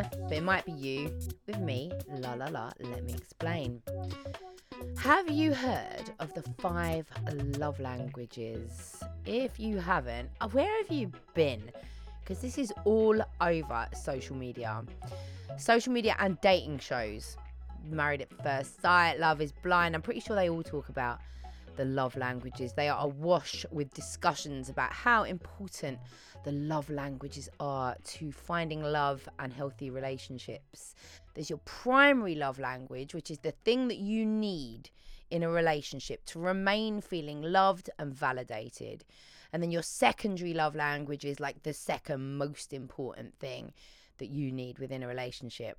But it might be you with me. La la la, let me explain. Have you heard of the five love languages? If you haven't, uh, where have you been? Because this is all over social media. Social media and dating shows. Married at First Sight, Love is Blind. I'm pretty sure they all talk about the love languages. They are awash with discussions about how important the love languages are to finding love and healthy relationships. There's your primary love language, which is the thing that you need in a relationship to remain feeling loved and validated. And then your secondary love language is like the second most important thing that you need within a relationship.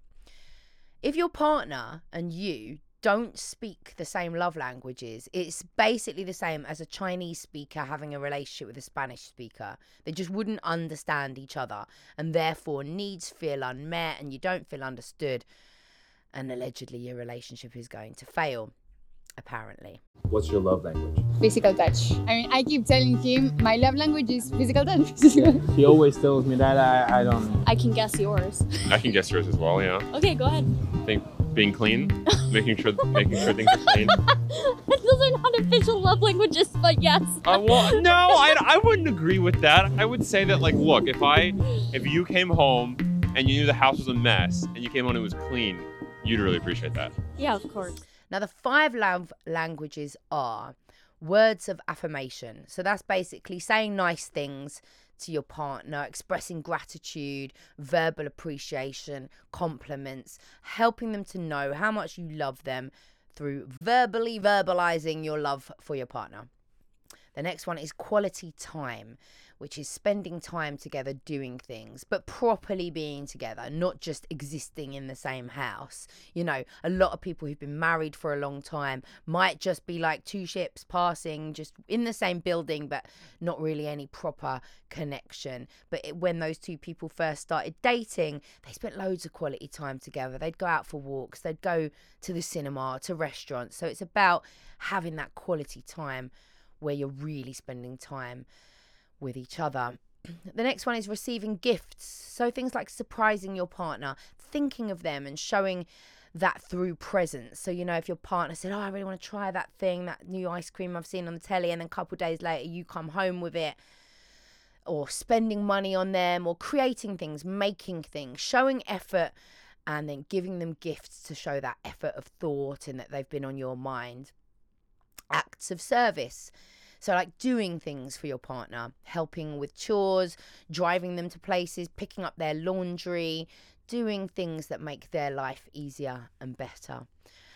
If your partner and you don't speak the same love languages. It's basically the same as a Chinese speaker having a relationship with a Spanish speaker. They just wouldn't understand each other, and therefore needs feel unmet, and you don't feel understood, and allegedly your relationship is going to fail. Apparently. What's your love language? physical touch. I mean, I keep telling him my love language is physical touch. He always tells me that I, I don't. I can guess yours. I can guess yours as well. Yeah. Okay, go ahead. I think being clean, making sure making sure things are clean. Those are not official love languages, but yes. Uh, well, no, I, I wouldn't agree with that. I would say that like, look, if I if you came home and you knew the house was a mess and you came home and it was clean, you'd really appreciate that. Yeah, of course. Now, the five love languages are words of affirmation. So that's basically saying nice things to your partner, expressing gratitude, verbal appreciation, compliments, helping them to know how much you love them through verbally verbalizing your love for your partner. The next one is quality time, which is spending time together doing things, but properly being together, not just existing in the same house. You know, a lot of people who've been married for a long time might just be like two ships passing, just in the same building, but not really any proper connection. But it, when those two people first started dating, they spent loads of quality time together. They'd go out for walks, they'd go to the cinema, to restaurants. So it's about having that quality time where you're really spending time with each other. The next one is receiving gifts. So things like surprising your partner, thinking of them and showing that through presents. So, you know, if your partner said, Oh, I really want to try that thing, that new ice cream I've seen on the telly, and then a couple days later you come home with it, or spending money on them, or creating things, making things, showing effort, and then giving them gifts to show that effort of thought and that they've been on your mind. Acts of service. So, like doing things for your partner, helping with chores, driving them to places, picking up their laundry, doing things that make their life easier and better.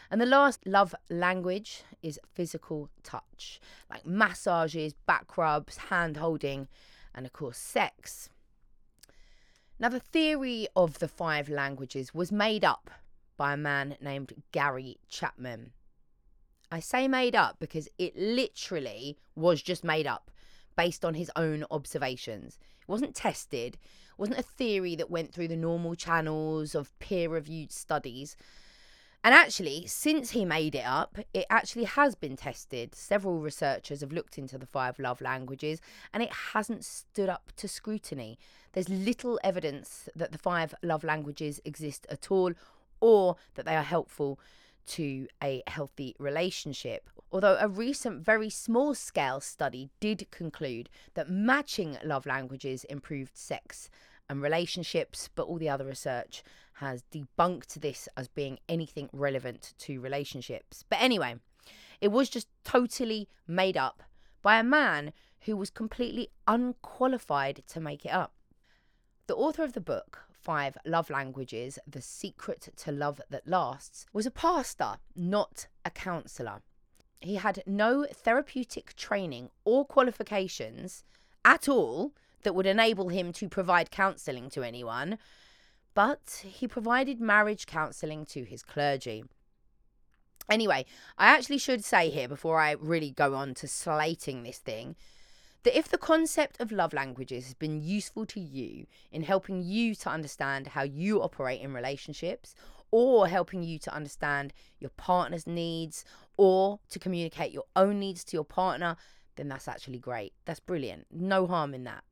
And the last love language is physical touch, like massages, back rubs, hand holding, and of course, sex. Now, the theory of the five languages was made up by a man named Gary Chapman. I say made up because it literally was just made up based on his own observations. It wasn't tested, it wasn't a theory that went through the normal channels of peer reviewed studies. And actually, since he made it up, it actually has been tested. Several researchers have looked into the five love languages and it hasn't stood up to scrutiny. There's little evidence that the five love languages exist at all or that they are helpful to a healthy relationship. Although a recent, very small scale study did conclude that matching love languages improved sex and relationships, but all the other research has debunked this as being anything relevant to relationships. But anyway, it was just totally made up by a man who was completely unqualified to make it up. The author of the book, Five Love Languages The Secret to Love That Lasts, was a pastor, not a counsellor. He had no therapeutic training or qualifications at all that would enable him to provide counselling to anyone, but he provided marriage counselling to his clergy. Anyway, I actually should say here before I really go on to slating this thing that if the concept of love languages has been useful to you in helping you to understand how you operate in relationships or helping you to understand your partner's needs or to communicate your own needs to your partner, then that's actually great. That's brilliant. No harm in that.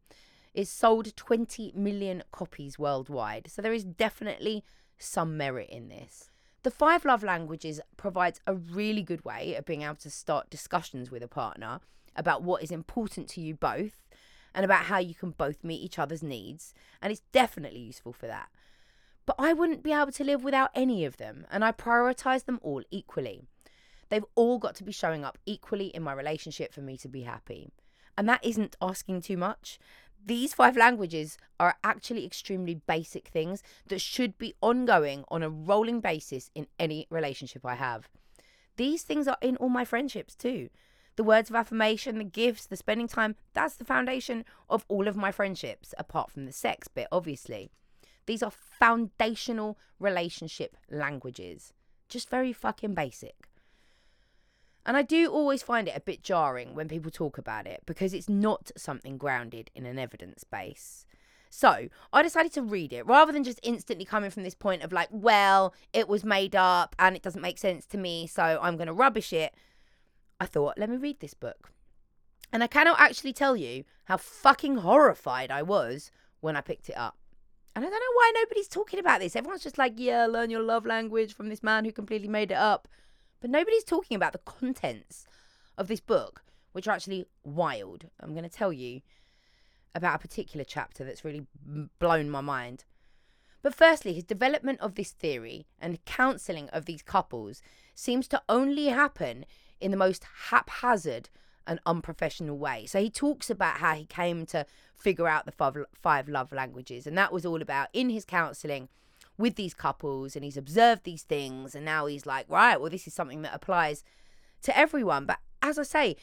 It's sold 20 million copies worldwide, so there is definitely some merit in this. The five love languages provides a really good way of being able to start discussions with a partner about what is important to you both and about how you can both meet each other's needs, and it's definitely useful for that. But I wouldn't be able to live without any of them, and I prioritize them all equally. They've all got to be showing up equally in my relationship for me to be happy. And that isn't asking too much. These five languages are actually extremely basic things that should be ongoing on a rolling basis in any relationship I have. These things are in all my friendships too. The words of affirmation, the gifts, the spending time, that's the foundation of all of my friendships, apart from the sex bit, obviously. These are foundational relationship languages. Just very fucking basic. And I do always find it a bit jarring when people talk about it because it's not something grounded in an evidence base. So I decided to read it rather than just instantly coming from this point of like, well, it was made up and it doesn't make sense to me, so I'm going to rubbish it. I thought, let me read this book. And I cannot actually tell you how fucking horrified I was when I picked it up. And I don't know why nobody's talking about this. Everyone's just like, yeah, learn your love language from this man who completely made it up. But nobody's talking about the contents of this book, which are actually wild. I'm going to tell you about a particular chapter that's really blown my mind. But firstly, his development of this theory and counselling of these couples seems to only happen in the most haphazard and unprofessional way. So he talks about how he came to figure out the five, five love languages, and that was all about in his counselling with these couples, and he's observed these things, and now he's like, right, well, this is something that applies to everyone. But as I say,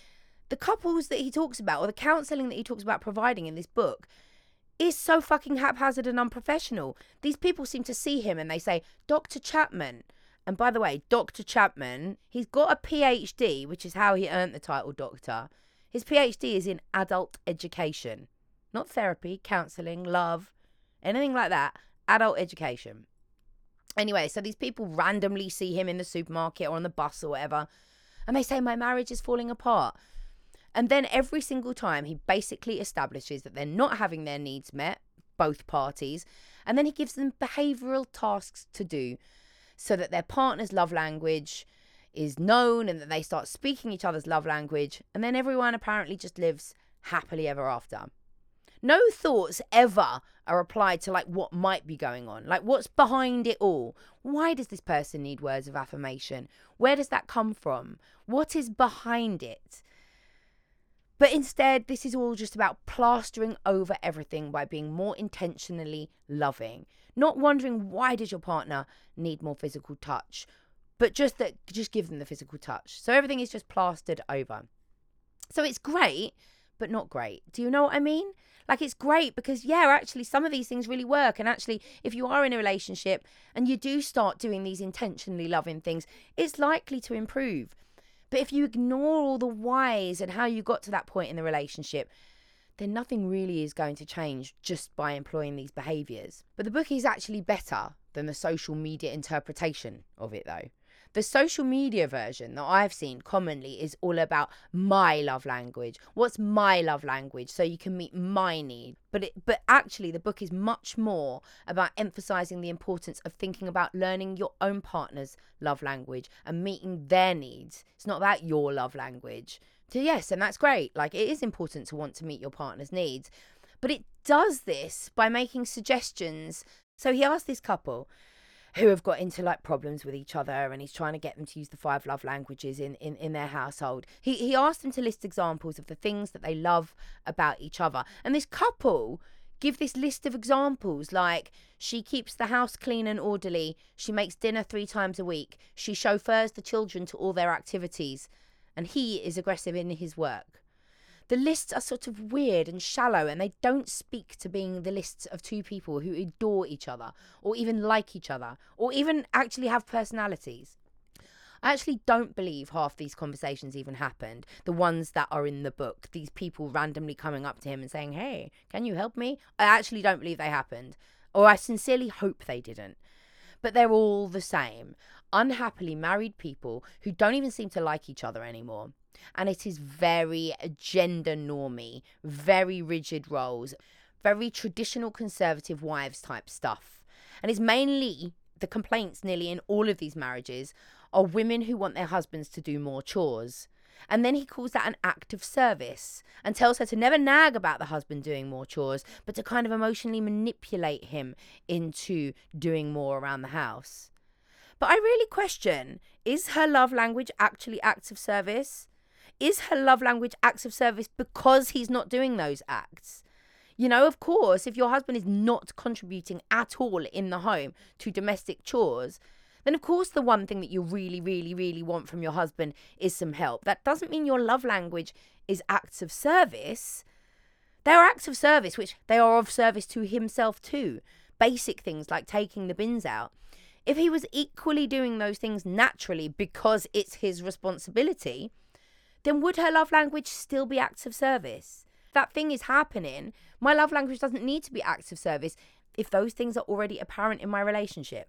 the couples that he talks about, or the counselling that he talks about providing in this book, is so fucking haphazard and unprofessional. These people seem to see him and they say, Dr. Chapman, and by the way, Dr. Chapman, he's got a PhD, which is how he earned the title doctor. His PhD is in adult education, not therapy, counseling, love, anything like that. Adult education. Anyway, so these people randomly see him in the supermarket or on the bus or whatever, and they say, My marriage is falling apart. And then every single time, he basically establishes that they're not having their needs met, both parties, and then he gives them behavioral tasks to do so that their partner's love language is known and that they start speaking each other's love language, and then everyone apparently just lives happily ever after. No thoughts ever are applied to like what might be going on, like what's behind it all. Why does this person need words of affirmation? Where does that come from? What is behind it? But instead, this is all just about plastering over everything by being more intentionally loving. Not wondering why does your partner need more physical touch, but just that just give them the physical touch. So everything is just plastered over. So it's great, but not great. Do you know what I mean? Like it's great because yeah, actually some of these things really work and actually if you are in a relationship and you do start doing these intentionally loving things, it's likely to improve. But if you ignore all the whys and how you got to that point in the relationship, then nothing really is going to change just by employing these behaviours. But the book is actually better than the social media interpretation of it, though. The social media version that I've seen commonly is all about my love language. What's my love language so you can meet my need? But it, but actually the book is much more about emphasizing the importance of thinking about learning your own partner's love language and meeting their needs. It's not about your love language. So yes, and that's great. Like it is important to want to meet your partner's needs. But it does this by making suggestions. So he asked this couple, who have got into like problems with each other and he's trying to get them to use the five love languages in, in, in their household. He, he asked them to list examples of the things that they love about each other. And this couple give this list of examples like she keeps the house clean and orderly, she makes dinner three times a week, she chauffeurs the children to all their activities, and he is aggressive in his work the lists are sort of weird and shallow and they don't speak to being the lists of two people who adore each other or even like each other or even actually have personalities. I actually don't believe half these conversations even happened. The ones that are in the book, these people randomly coming up to him and saying, Hey, can you help me? I actually don't believe they happened. Or I sincerely hope they didn't. But they're all the same unhappily married people who don't even seem to like each other anymore And it is very gender normy, very rigid roles, very traditional conservative wives type stuff. And it's mainly the complaints nearly in all of these marriages are women who want their husbands to do more chores. And then he calls that an act of service and tells her to never nag about the husband doing more chores, but to kind of emotionally manipulate him into doing more around the house. But I really question is her love language actually acts of service? Is her love language acts of service because he's not doing those acts? You know, of course, if your husband is not contributing at all in the home to domestic chores, then of course the one thing that you really, really, really want from your husband is some help. That doesn't mean your love language is acts of service. They are acts of service, which they are of service to himself too. Basic things like taking the bins out. If he was equally doing those things naturally because it's his responsibility, then would her love language still be acts of service? That thing is happening. My love language doesn't need to be acts of service if those things are already apparent in my relationship.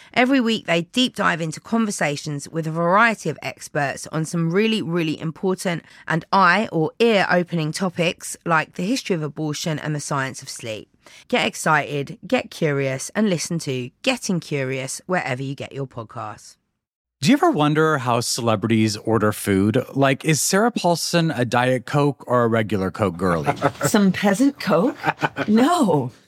Every week, they deep dive into conversations with a variety of experts on some really, really important and eye or ear opening topics like the history of abortion and the science of sleep. Get excited, get curious, and listen to Getting Curious wherever you get your podcasts. Do you ever wonder how celebrities order food? Like, is Sarah Paulson a Diet Coke or a regular Coke girlie? Some peasant coke? No.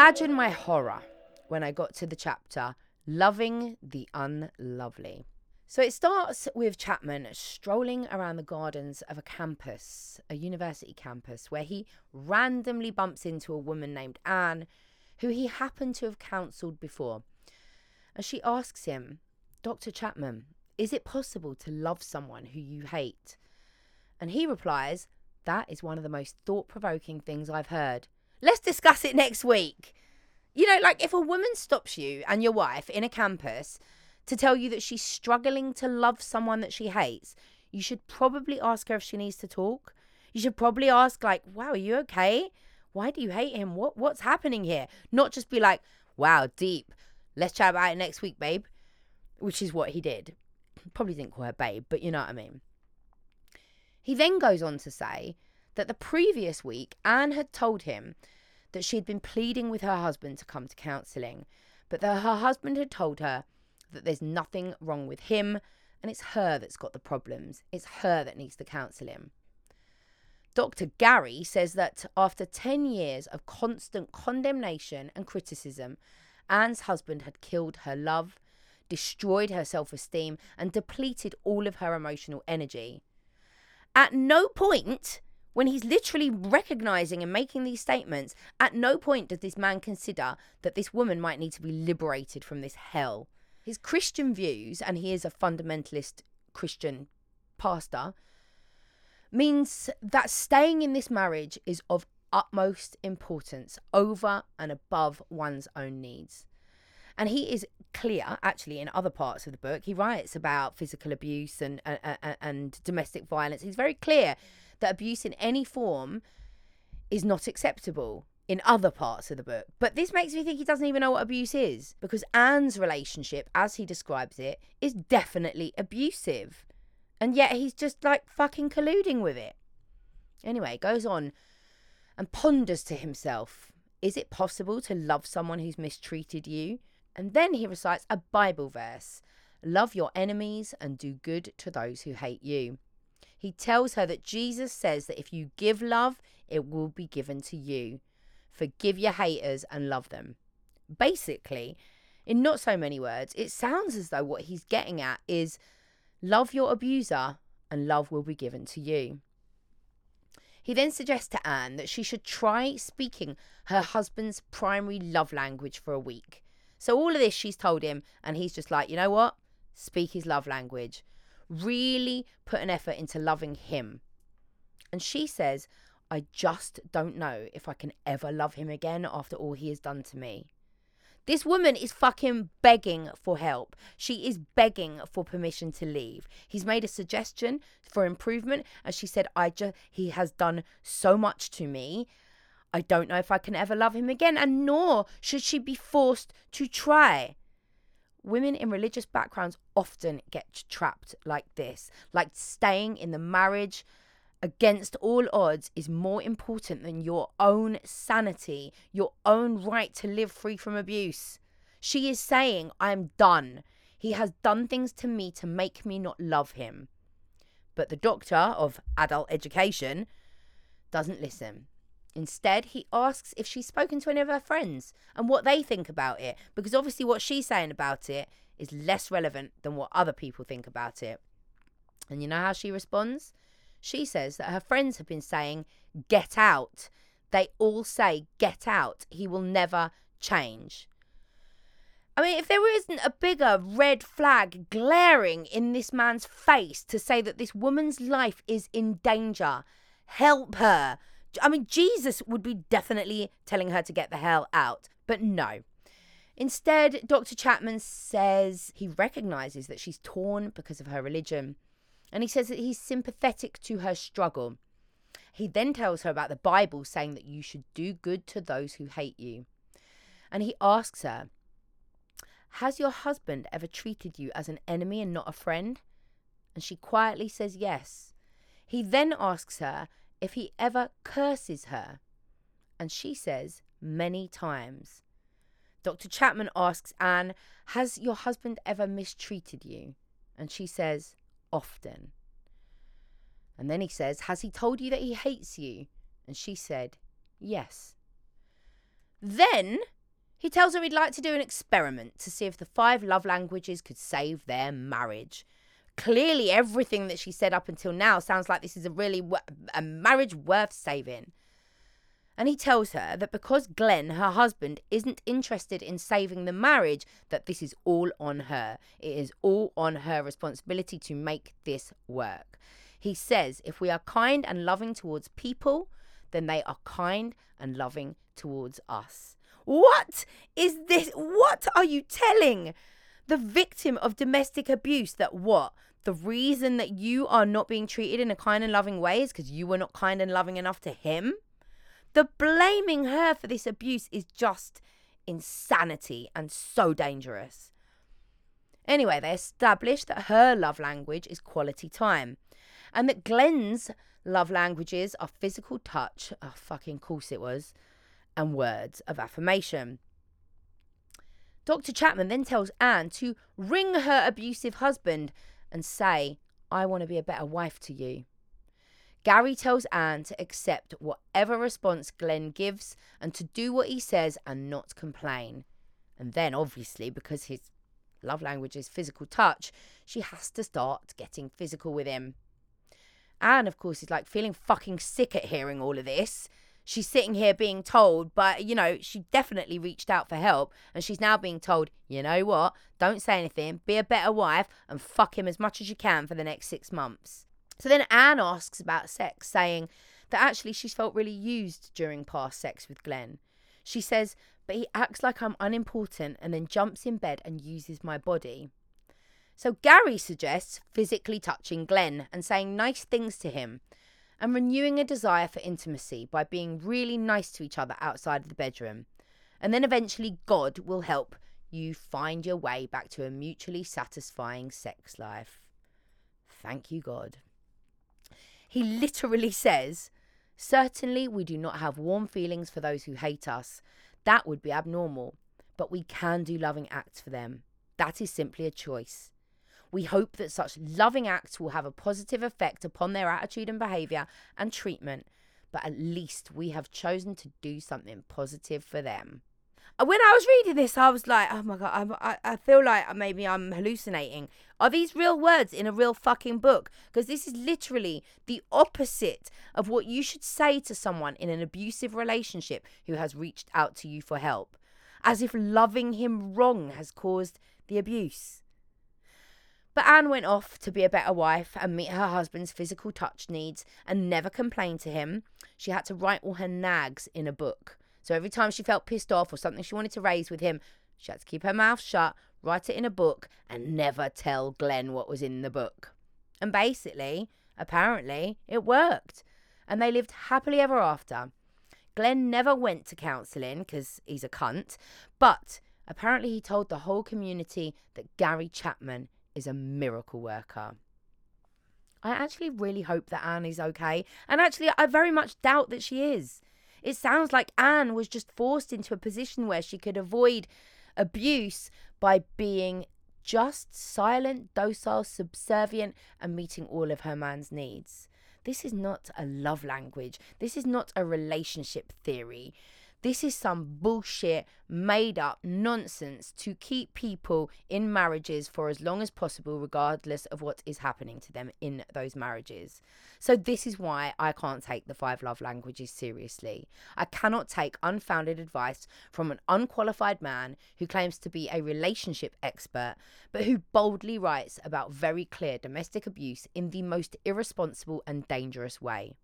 Imagine my horror when I got to the chapter Loving the Unlovely. So it starts with Chapman strolling around the gardens of a campus, a university campus, where he randomly bumps into a woman named Anne, who he happened to have counselled before. And she asks him, Dr. Chapman, is it possible to love someone who you hate? And he replies, That is one of the most thought provoking things I've heard. Let's discuss it next week. You know, like if a woman stops you and your wife in a campus to tell you that she's struggling to love someone that she hates, you should probably ask her if she needs to talk. You should probably ask, like, wow, are you okay? Why do you hate him? What what's happening here? Not just be like, wow, deep. Let's chat about it next week, babe. Which is what he did. Probably didn't call her babe, but you know what I mean. He then goes on to say that the previous week, Anne had told him that she had been pleading with her husband to come to counselling, but that her husband had told her that there's nothing wrong with him and it's her that's got the problems. It's her that needs to counsel him. Dr. Gary says that after 10 years of constant condemnation and criticism, Anne's husband had killed her love, destroyed her self esteem, and depleted all of her emotional energy. At no point when he's literally recognizing and making these statements, at no point does this man consider that this woman might need to be liberated from this hell. His Christian views, and he is a fundamentalist Christian pastor, means that staying in this marriage is of utmost importance over and above one's own needs. And he is clear, actually, in other parts of the book. He writes about physical abuse and, and, and domestic violence. He's very clear that abuse in any form is not acceptable in other parts of the book. But this makes me think he doesn't even know what abuse is because Anne's relationship, as he describes it, is definitely abusive. And yet he's just like fucking colluding with it. Anyway, goes on and ponders to himself Is it possible to love someone who's mistreated you? And then he recites a Bible verse Love your enemies and do good to those who hate you. He tells her that Jesus says that if you give love, it will be given to you. Forgive your haters and love them. Basically, in not so many words, it sounds as though what he's getting at is love your abuser and love will be given to you. He then suggests to Anne that she should try speaking her husband's primary love language for a week. So, all of this she's told him, and he's just like, you know what? Speak his love language. Really put an effort into loving him. And she says, I just don't know if I can ever love him again after all he has done to me. This woman is fucking begging for help. She is begging for permission to leave. He's made a suggestion for improvement and she said I just he has done so much to me. I don't know if I can ever love him again and nor should she be forced to try. Women in religious backgrounds often get trapped like this, like staying in the marriage against all odds is more important than your own sanity, your own right to live free from abuse. She is saying, I'm done. He has done things to me to make me not love him. But the doctor of adult education doesn't listen. Instead, he asks if she's spoken to any of her friends and what they think about it, because obviously what she's saying about it is less relevant than what other people think about it. And you know how she responds? She says that her friends have been saying, get out. They all say, get out. He will never change. I mean, if there isn't a bigger red flag glaring in this man's face to say that this woman's life is in danger, help her. I mean, Jesus would be definitely telling her to get the hell out. But no. Instead, Dr. Chapman says he recognizes that she's torn because of her religion and he says that he's sympathetic to her struggle. He then tells her about the Bible saying that you should do good to those who hate you. And he asks her, Has your husband ever treated you as an enemy and not a friend? And she quietly says yes. He then asks her if he ever curses her. And she says, Many times. Dr. Chapman asks Anne, Has your husband ever mistreated you? And she says, often. And then he says, Has he told you that he hates you? And she said, Yes. Then he tells her he'd like to do an experiment to see if the five love languages could save their marriage. Clearly, everything that she said up until now sounds like this is a really a marriage worth saving. And he tells her that because Glenn, her husband, isn't interested in saving the marriage, that this is all on her. It is all on her responsibility to make this work. He says if we are kind and loving towards people, then they are kind and loving towards us. What is this? What are you telling the victim of domestic abuse that what? The reason that you are not being treated in a kind and loving way is because you were not kind and loving enough to him? The blaming her for this abuse is just insanity and so dangerous. Anyway, they established that her love language is quality time and that Glenn's love languages are physical touch, oh, fucking course it was, and words of affirmation. Dr. Chapman then tells Anne to ring her abusive husband and say, I want to be a better wife to you. Gary tells Anne to accept whatever response Glenn gives and to do what he says and not complain. And then, obviously, because his love language is physical touch, she has to start getting physical with him. Anne, of course, is like feeling fucking sick at hearing all of this. She's sitting here being told, but you know, she definitely reached out for help, and she's now being told, you know what, don't say anything, be a better wife, and fuck him as much as you can for the next six months. So then Anne asks about sex, saying that actually she's felt really used during past sex with Glenn. She says, but he acts like I'm unimportant and then jumps in bed and uses my body. So Gary suggests physically touching Glenn and saying nice things to him and renewing a desire for intimacy by being really nice to each other outside of the bedroom. And then eventually God will help you find your way back to a mutually satisfying sex life. Thank you, God. He literally says, Certainly, we do not have warm feelings for those who hate us. That would be abnormal. But we can do loving acts for them. That is simply a choice. We hope that such loving acts will have a positive effect upon their attitude and behaviour and treatment, but at least we have chosen to do something positive for them. When I was reading this, I was like, oh my God, I, I feel like maybe I'm hallucinating. Are these real words in a real fucking book? Because this is literally the opposite of what you should say to someone in an abusive relationship who has reached out to you for help, as if loving him wrong has caused the abuse. But Anne went off to be a better wife and meet her husband's physical touch needs and never complained to him. She had to write all her nags in a book. So every time she felt pissed off or something she wanted to raise with him, she had to keep her mouth shut, write it in a book, and never tell Glenn what was in the book. And basically, apparently, it worked. And they lived happily ever after. Glenn never went to counselling because he's a cunt, but apparently he told the whole community that Gary Chapman is a miracle worker. I actually really hope that Anne is okay, and actually, I very much doubt that she is. It sounds like Anne was just forced into a position where she could avoid abuse by being just silent, docile, subservient, and meeting all of her man's needs. This is not a love language. This is not a relationship theory. This is some bullshit, made up nonsense to keep people in marriages for as long as possible, regardless of what is happening to them in those marriages. So, this is why I can't take the five love languages seriously. I cannot take unfounded advice from an unqualified man who claims to be a relationship expert, but who boldly writes about very clear domestic abuse in the most irresponsible and dangerous way.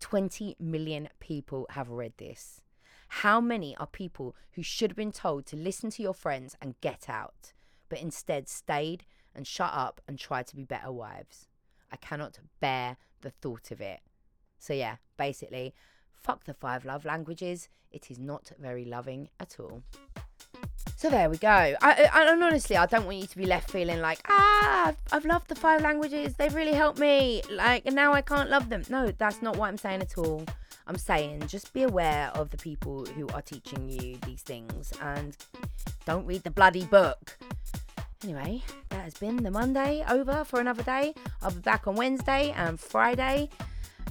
20 million people have read this. How many are people who should have been told to listen to your friends and get out, but instead stayed and shut up and tried to be better wives? I cannot bear the thought of it. So, yeah, basically, fuck the five love languages. It is not very loving at all. So there we go. I, I, and honestly, I don't want you to be left feeling like, ah, I've, I've loved the five languages. They've really helped me. Like, and now I can't love them. No, that's not what I'm saying at all. I'm saying just be aware of the people who are teaching you these things and don't read the bloody book. Anyway, that has been the Monday over for another day. I'll be back on Wednesday and Friday.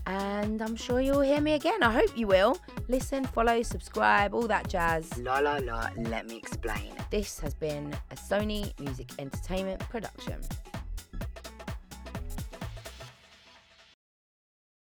And I'm sure you'll hear me again. I hope you will. Listen, follow, subscribe, all that jazz. La la la, let me explain. This has been a Sony Music Entertainment production.